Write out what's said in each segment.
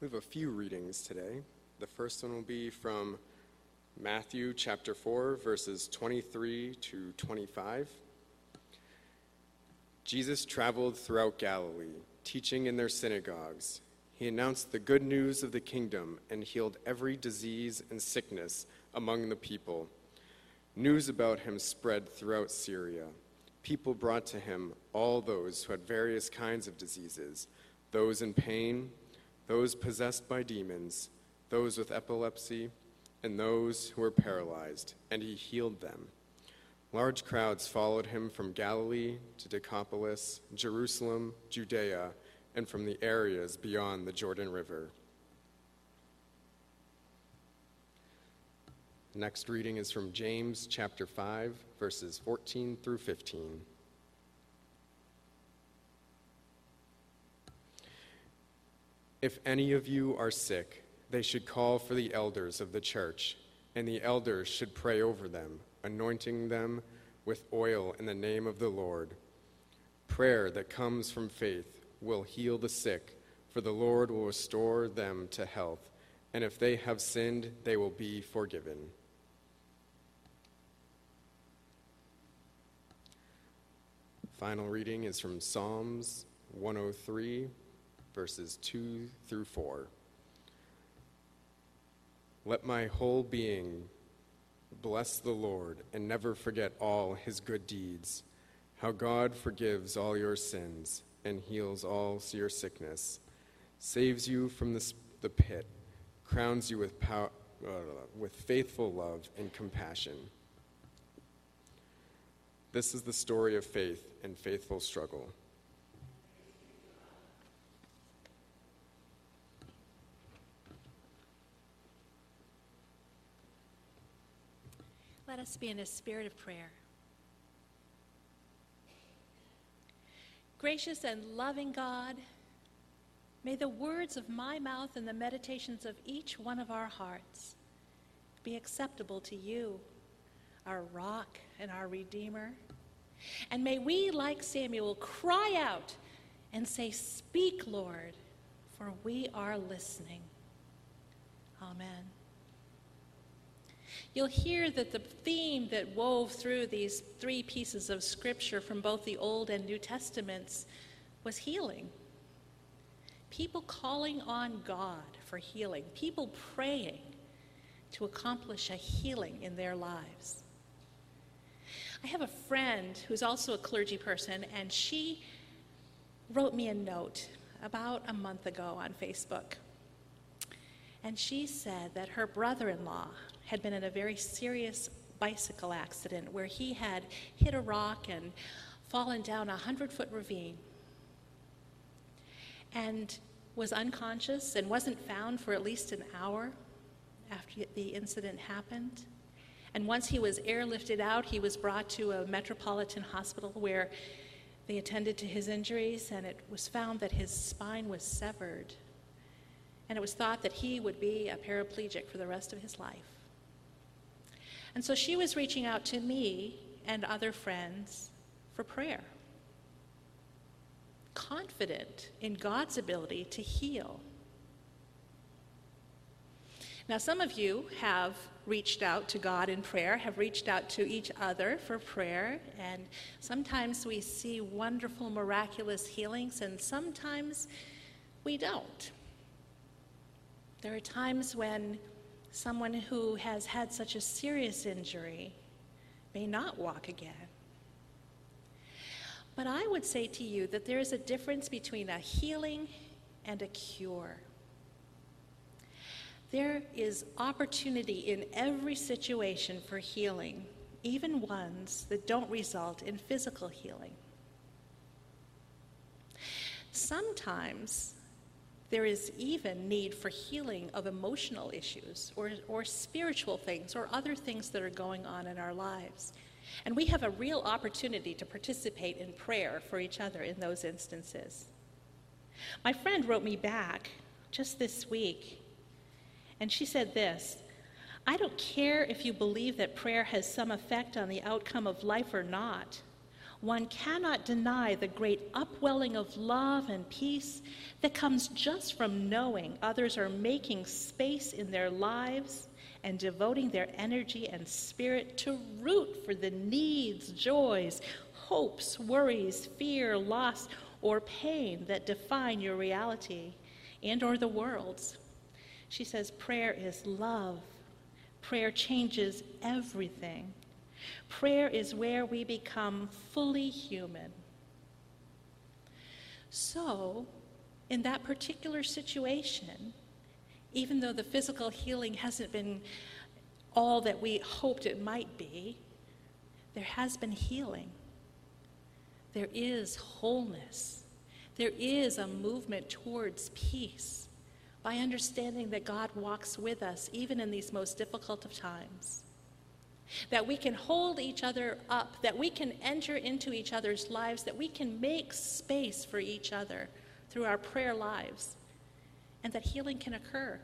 We have a few readings today. The first one will be from Matthew chapter 4, verses 23 to 25. Jesus traveled throughout Galilee, teaching in their synagogues. He announced the good news of the kingdom and healed every disease and sickness among the people. News about him spread throughout Syria. People brought to him all those who had various kinds of diseases, those in pain, those possessed by demons, those with epilepsy, and those who were paralyzed, and he healed them. Large crowds followed him from Galilee to Decapolis, Jerusalem, Judea, and from the areas beyond the Jordan River. Next reading is from James chapter 5, verses 14 through 15. If any of you are sick, they should call for the elders of the church, and the elders should pray over them, anointing them with oil in the name of the Lord. Prayer that comes from faith will heal the sick, for the Lord will restore them to health, and if they have sinned, they will be forgiven. Final reading is from Psalms 103 verses 2 through 4. Let my whole being bless the Lord and never forget all his good deeds, how God forgives all your sins and heals all your sickness, saves you from the, the pit, crowns you with, uh, with faithful love and compassion. This is the story of faith and faithful struggle. Let us be in a spirit of prayer. Gracious and loving God, may the words of my mouth and the meditations of each one of our hearts be acceptable to you, our rock and our redeemer. And may we, like Samuel, cry out and say, Speak, Lord, for we are listening. Amen you'll hear that the theme that wove through these three pieces of scripture from both the Old and New Testaments was healing. People calling on God for healing, people praying to accomplish a healing in their lives. I have a friend who's also a clergy person, and she wrote me a note about a month ago on Facebook. And she said that her brother in law had been in a very serious bicycle accident where he had hit a rock and fallen down a 100 foot ravine and was unconscious and wasn't found for at least an hour after the incident happened. And once he was airlifted out, he was brought to a metropolitan hospital where they attended to his injuries, and it was found that his spine was severed. And it was thought that he would be a paraplegic for the rest of his life. And so she was reaching out to me and other friends for prayer, confident in God's ability to heal. Now, some of you have reached out to God in prayer, have reached out to each other for prayer, and sometimes we see wonderful, miraculous healings, and sometimes we don't. There are times when someone who has had such a serious injury may not walk again. But I would say to you that there is a difference between a healing and a cure. There is opportunity in every situation for healing, even ones that don't result in physical healing. Sometimes there is even need for healing of emotional issues or, or spiritual things or other things that are going on in our lives. And we have a real opportunity to participate in prayer for each other in those instances. My friend wrote me back just this week, and she said this I don't care if you believe that prayer has some effect on the outcome of life or not. One cannot deny the great upwelling of love and peace that comes just from knowing others are making space in their lives and devoting their energy and spirit to root for the needs, joys, hopes, worries, fear, loss, or pain that define your reality and or the world's. She says prayer is love. Prayer changes everything. Prayer is where we become fully human. So, in that particular situation, even though the physical healing hasn't been all that we hoped it might be, there has been healing. There is wholeness. There is a movement towards peace by understanding that God walks with us even in these most difficult of times. That we can hold each other up, that we can enter into each other's lives, that we can make space for each other through our prayer lives, and that healing can occur.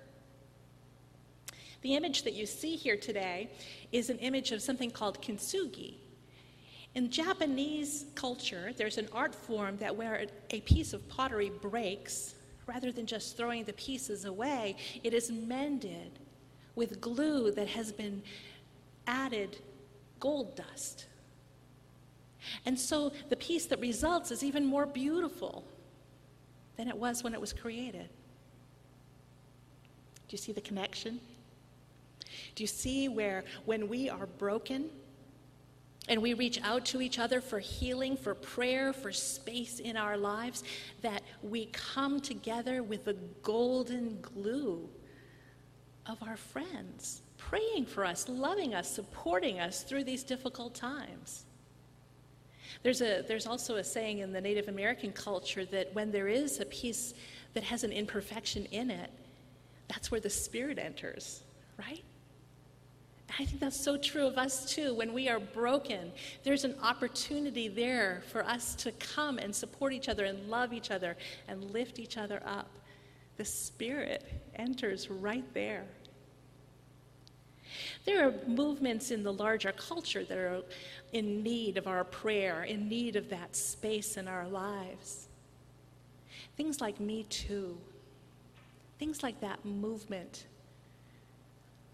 The image that you see here today is an image of something called kintsugi. In Japanese culture, there's an art form that where a piece of pottery breaks, rather than just throwing the pieces away, it is mended with glue that has been added gold dust. And so the piece that results is even more beautiful than it was when it was created. Do you see the connection? Do you see where when we are broken and we reach out to each other for healing, for prayer, for space in our lives, that we come together with the golden glue of our friends, praying for us, loving us, supporting us through these difficult times? There's, a, there's also a saying in the Native American culture that when there is a piece that has an imperfection in it, that's where the Spirit enters, right? I think that's so true of us too. When we are broken, there's an opportunity there for us to come and support each other and love each other and lift each other up. The Spirit enters right there. There are movements in the larger culture that are in need of our prayer, in need of that space in our lives. Things like Me Too, things like that movement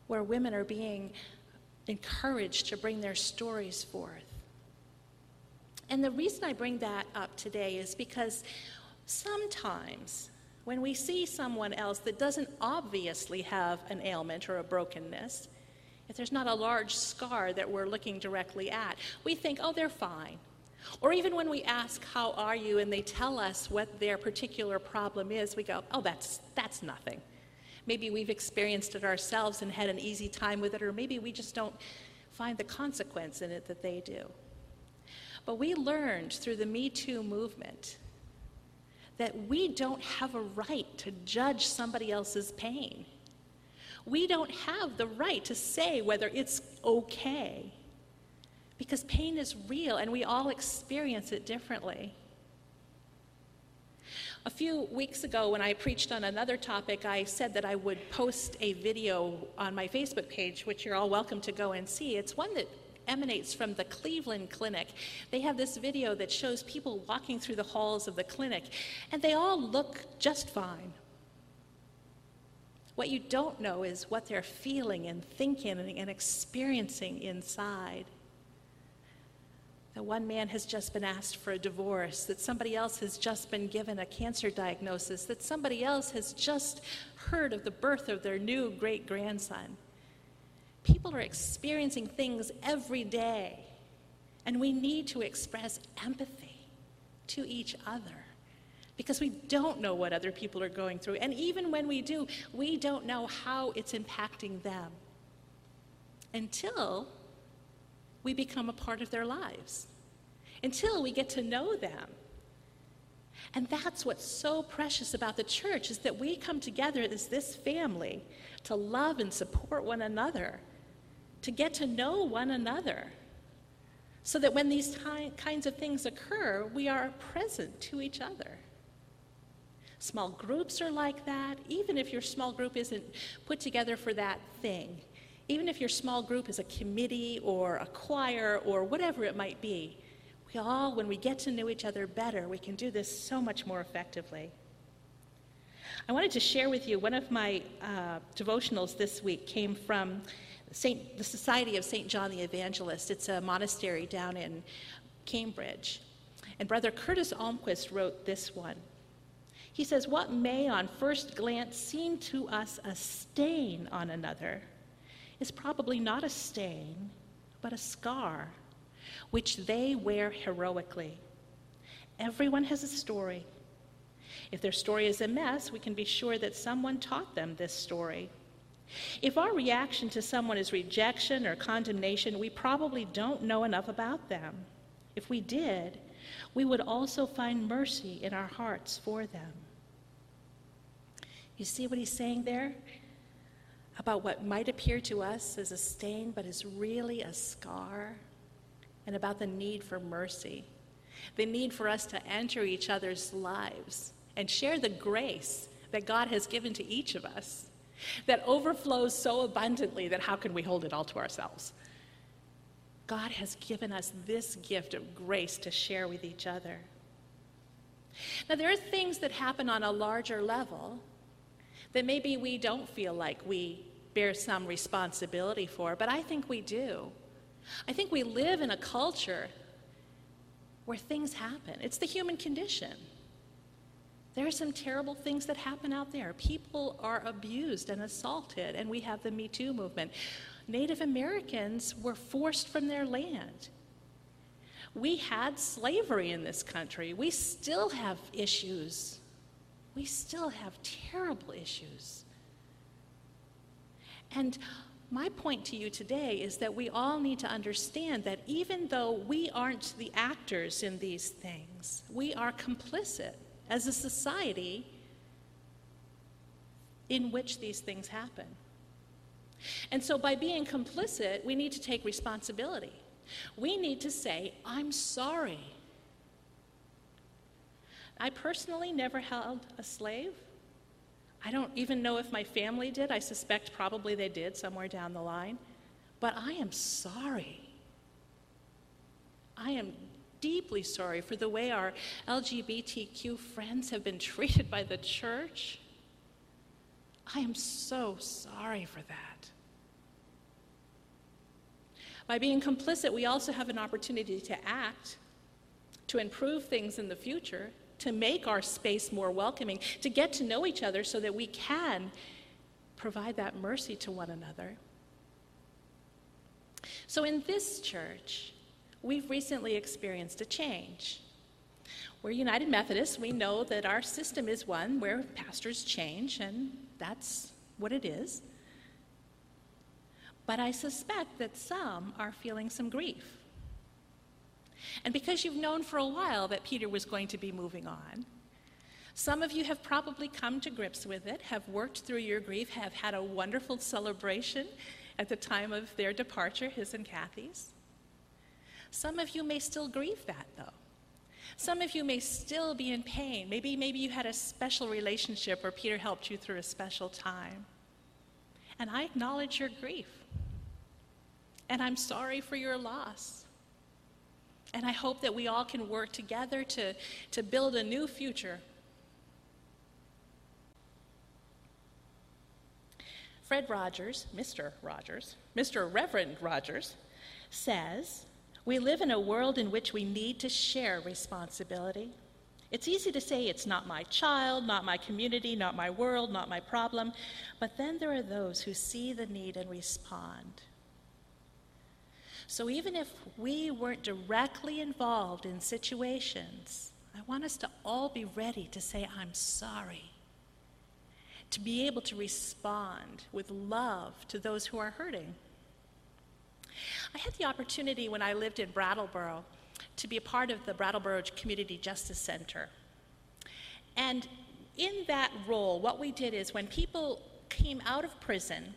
where women are being encouraged to bring their stories forth. And the reason I bring that up today is because sometimes when we see someone else that doesn't obviously have an ailment or a brokenness, if there's not a large scar that we're looking directly at, we think, oh, they're fine. Or even when we ask, how are you, and they tell us what their particular problem is, we go, oh, that's, that's nothing. Maybe we've experienced it ourselves and had an easy time with it, or maybe we just don't find the consequence in it that they do. But we learned through the Me Too movement that we don't have a right to judge somebody else's pain. We don't have the right to say whether it's okay because pain is real and we all experience it differently. A few weeks ago, when I preached on another topic, I said that I would post a video on my Facebook page, which you're all welcome to go and see. It's one that emanates from the Cleveland Clinic. They have this video that shows people walking through the halls of the clinic, and they all look just fine. What you don't know is what they're feeling and thinking and experiencing inside that one man has just been asked for a divorce, that somebody else has just been given a cancer diagnosis, that somebody else has just heard of the birth of their new great grandson. People are experiencing things every day, and we need to express empathy to each other because we don't know what other people are going through. And even when we do, we don't know how it's impacting them until we become a part of their lives until we get to know them. And that's what's so precious about the church is that we come together as this family to love and support one another, to get to know one another, so that when these ty- kinds of things occur, we are present to each other. Small groups are like that, even if your small group isn't put together for that thing even if your small group is a committee or a choir or whatever it might be, We all, when we get to know each other better, we can do this so much more effectively. I wanted to share with you one of my uh, devotionals this week came from Saint, the Society of St. John the Evangelist. It's a monastery down in Cambridge. And Brother Curtis Almquist wrote this one. He says, What may on first glance seem to us a stain on another is probably not a stain, but a scar which they wear heroically. Everyone has a story. If their story is a mess, we can be sure that someone taught them this story. If our reaction to someone is rejection or condemnation, we probably don't know enough about them. If we did, we would also find mercy in our hearts for them. You see what he's saying there? About what might appear to us as a stain, but is really a scar? and about the need for mercy, the need for us to enter each other's lives and share the grace that God has given to each of us that overflows so abundantly that how can we hold it all to ourselves? God has given us this gift of grace to share with each other. Now, there are things that happen on a larger level that maybe we don't feel like we bear some responsibility for, but I think we do. I think we live in a culture where things happen. It's the human condition. There are some terrible things that happen out there. People are abused and assaulted, and we have the Me Too movement. Native Americans were forced from their land. We had slavery in this country. We still have issues. We still have terrible issues. And my point to you today is that we all need to understand that even though we aren't the actors in these things, we are complicit as a society in which these things happen. And so, by being complicit, we need to take responsibility. We need to say, I'm sorry. I personally never held a slave. I don't even know if my family did. I suspect probably they did somewhere down the line. But I am sorry. I am deeply sorry for the way our LGBTQ friends have been treated by the church. I am so sorry for that. By being complicit, we also have an opportunity to act, to improve things in the future, to make our space more welcoming, to get to know each other so that we can provide that mercy to one another. So, in this church, we've recently experienced a change. We're United Methodists. We know that our system is one where pastors change, and that's what it is. But I suspect that some are feeling some grief. And because you've known for a while that Peter was going to be moving on, some of you have probably come to grips with it, have worked through your grief, have had a wonderful celebration at the time of their departure, his and Kathy's. Some of you may still grieve that, though. Some of you may still be in pain. Maybe, maybe you had a special relationship or Peter helped you through a special time. And I acknowledge your grief. And I'm sorry for your loss. And I hope that we all can work together to, to build a new future. Fred Rogers, Mr. Rogers, Mr. Reverend Rogers, says, We live in a world in which we need to share responsibility. It's easy to say it's not my child, not my community, not my world, not my problem, but then there are those who see the need and respond. So even if we weren't directly involved in situations, I want us to all be ready to say, I'm sorry. To be able to respond with love to those who are hurting. I had the opportunity when I lived in Brattleboro to be a part of the Brattleboro Community Justice Center. And in that role, what we did is when people came out of prison,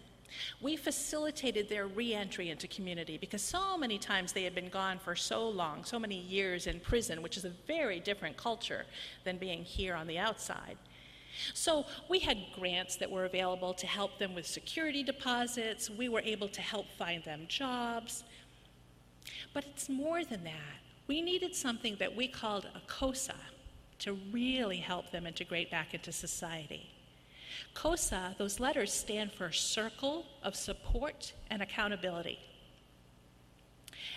we facilitated their reentry into community because so many times they had been gone for so long, so many years in prison, which is a very different culture than being here on the outside. So we had grants that were available to help them with security deposits. We were able to help find them jobs. But it's more than that. we needed something that we called a COSA to really help them integrate back into society. COSA, those letters stand for Circle of Support and Accountability.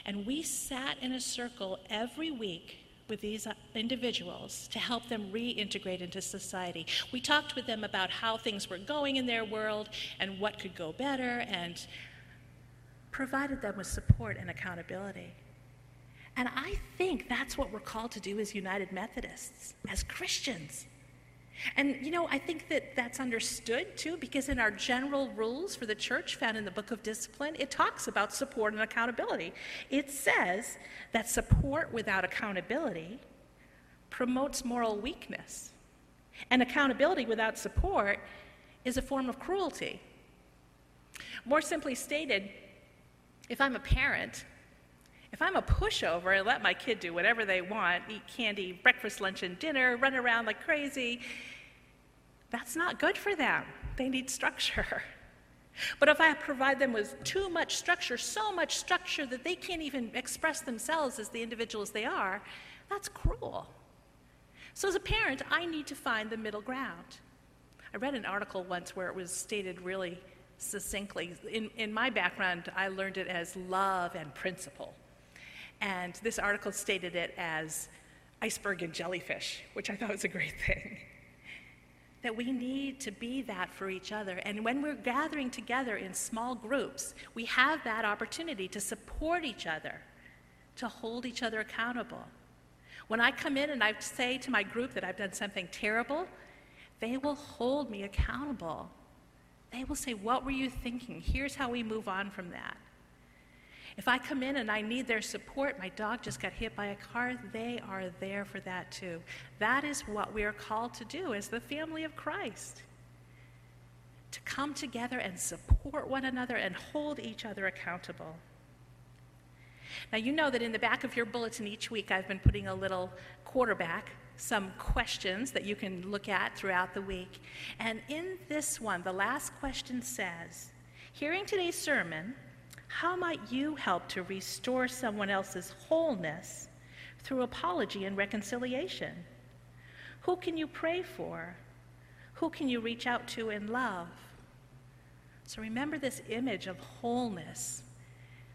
And we sat in a circle every week with these uh, individuals to help them reintegrate into society. We talked with them about how things were going in their world and what could go better and provided them with support and accountability. And I think that's what we're called to do as United Methodists, as Christians. And you know, I think that that's understood too, because in our general rules for the church found in the book of discipline, it talks about support and accountability. It says that support without accountability promotes moral weakness, and accountability without support is a form of cruelty. More simply stated, if I'm a parent, if I'm a pushover and let my kid do whatever they want, eat candy, breakfast, lunch, and dinner, run around like crazy, that's not good for them. They need structure. But if I provide them with too much structure, so much structure that they can't even express themselves as the individuals they are, that's cruel. So, as a parent, I need to find the middle ground. I read an article once where it was stated really succinctly. In, in my background, I learned it as love and principle. And this article stated it as iceberg and jellyfish, which I thought was a great thing. that we need to be that for each other. And when we're gathering together in small groups, we have that opportunity to support each other, to hold each other accountable. When I come in and I say to my group that I've done something terrible, they will hold me accountable. They will say, What were you thinking? Here's how we move on from that. If I come in and I need their support, my dog just got hit by a car, they are there for that too. That is what we are called to do as the family of Christ to come together and support one another and hold each other accountable. Now, you know that in the back of your bulletin each week, I've been putting a little quarterback, some questions that you can look at throughout the week. And in this one, the last question says Hearing today's sermon, how might you help to restore someone else's wholeness through apology and reconciliation? Who can you pray for? Who can you reach out to in love? So remember this image of wholeness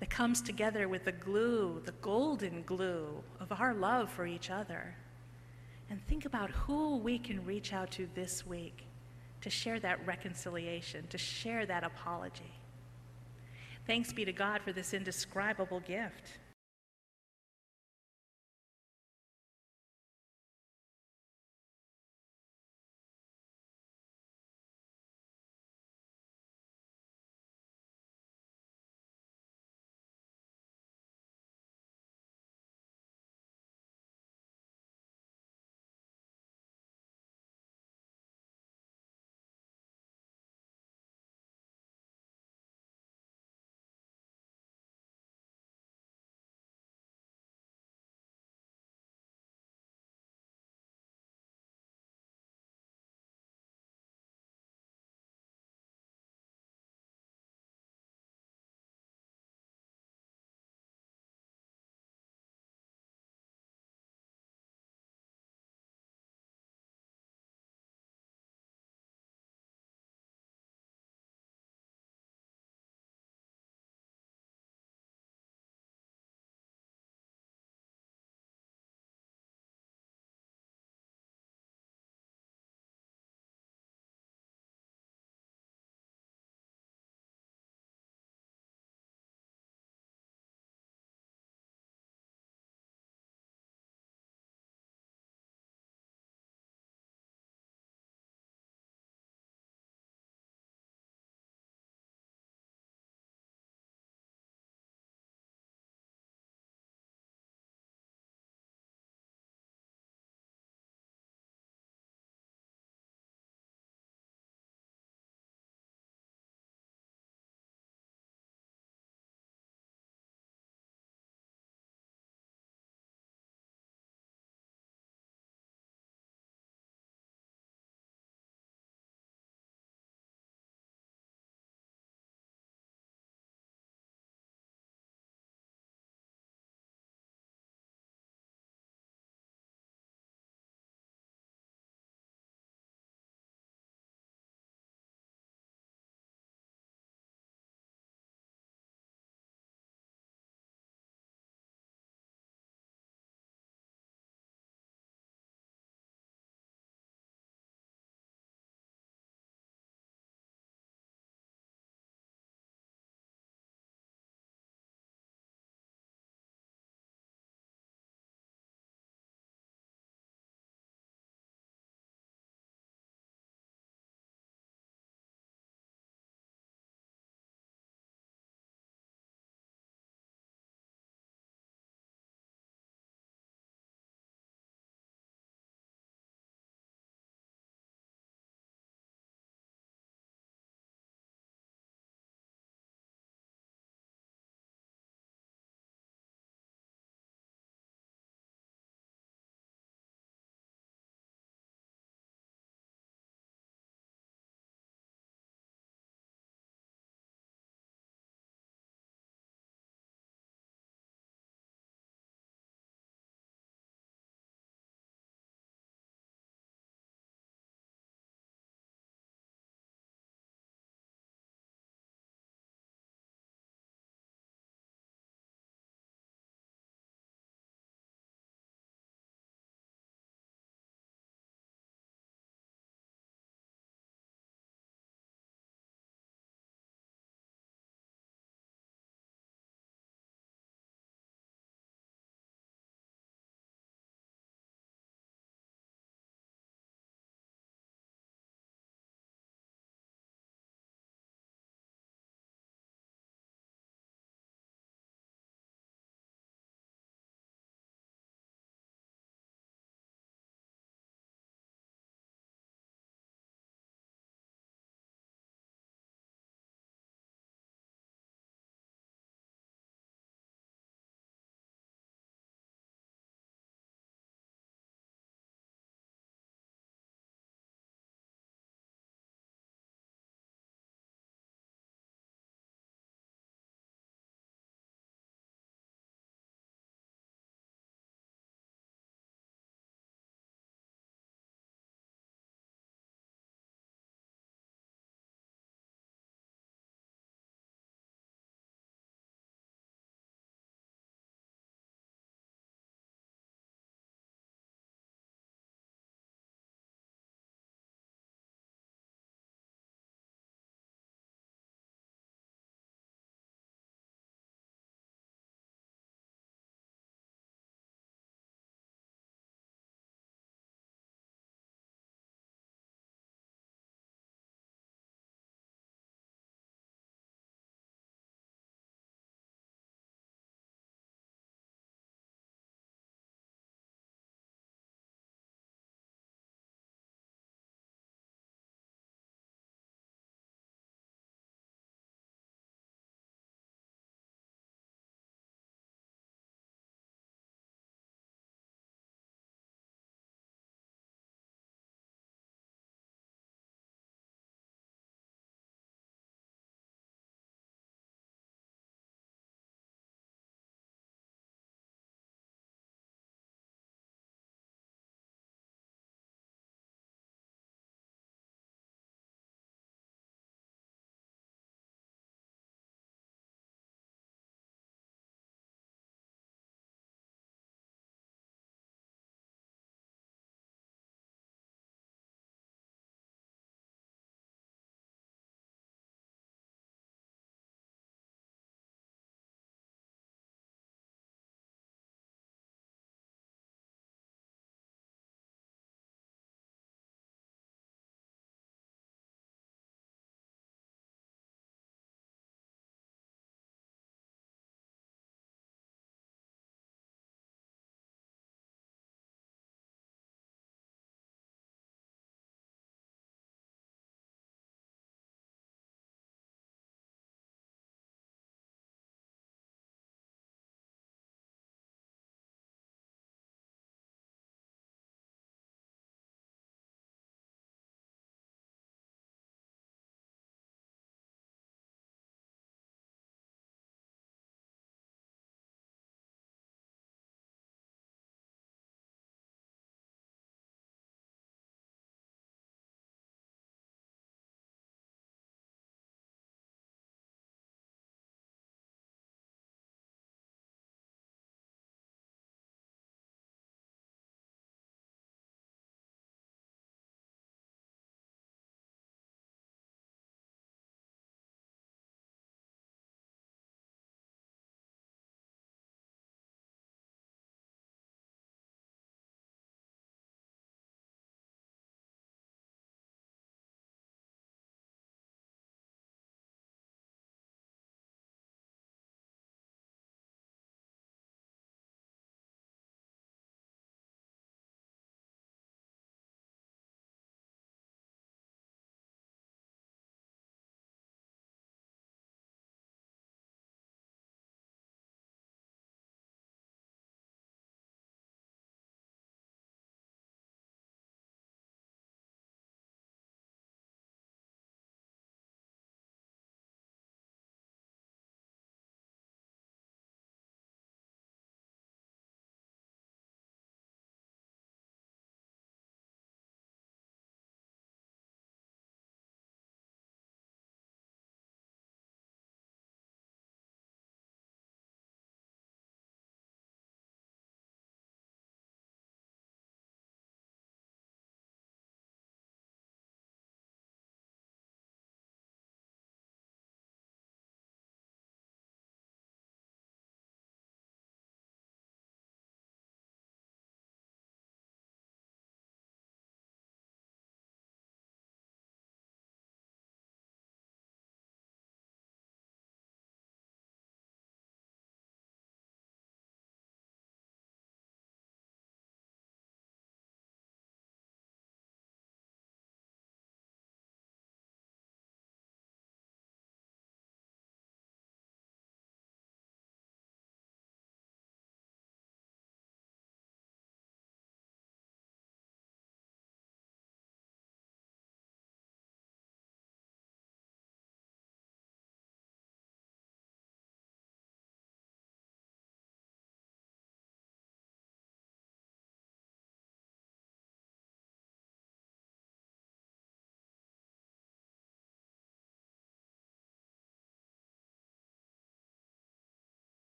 that comes together with the glue, the golden glue of our love for each other. And think about who we can reach out to this week to share that reconciliation, to share that apology. Thanks be to God for this indescribable gift.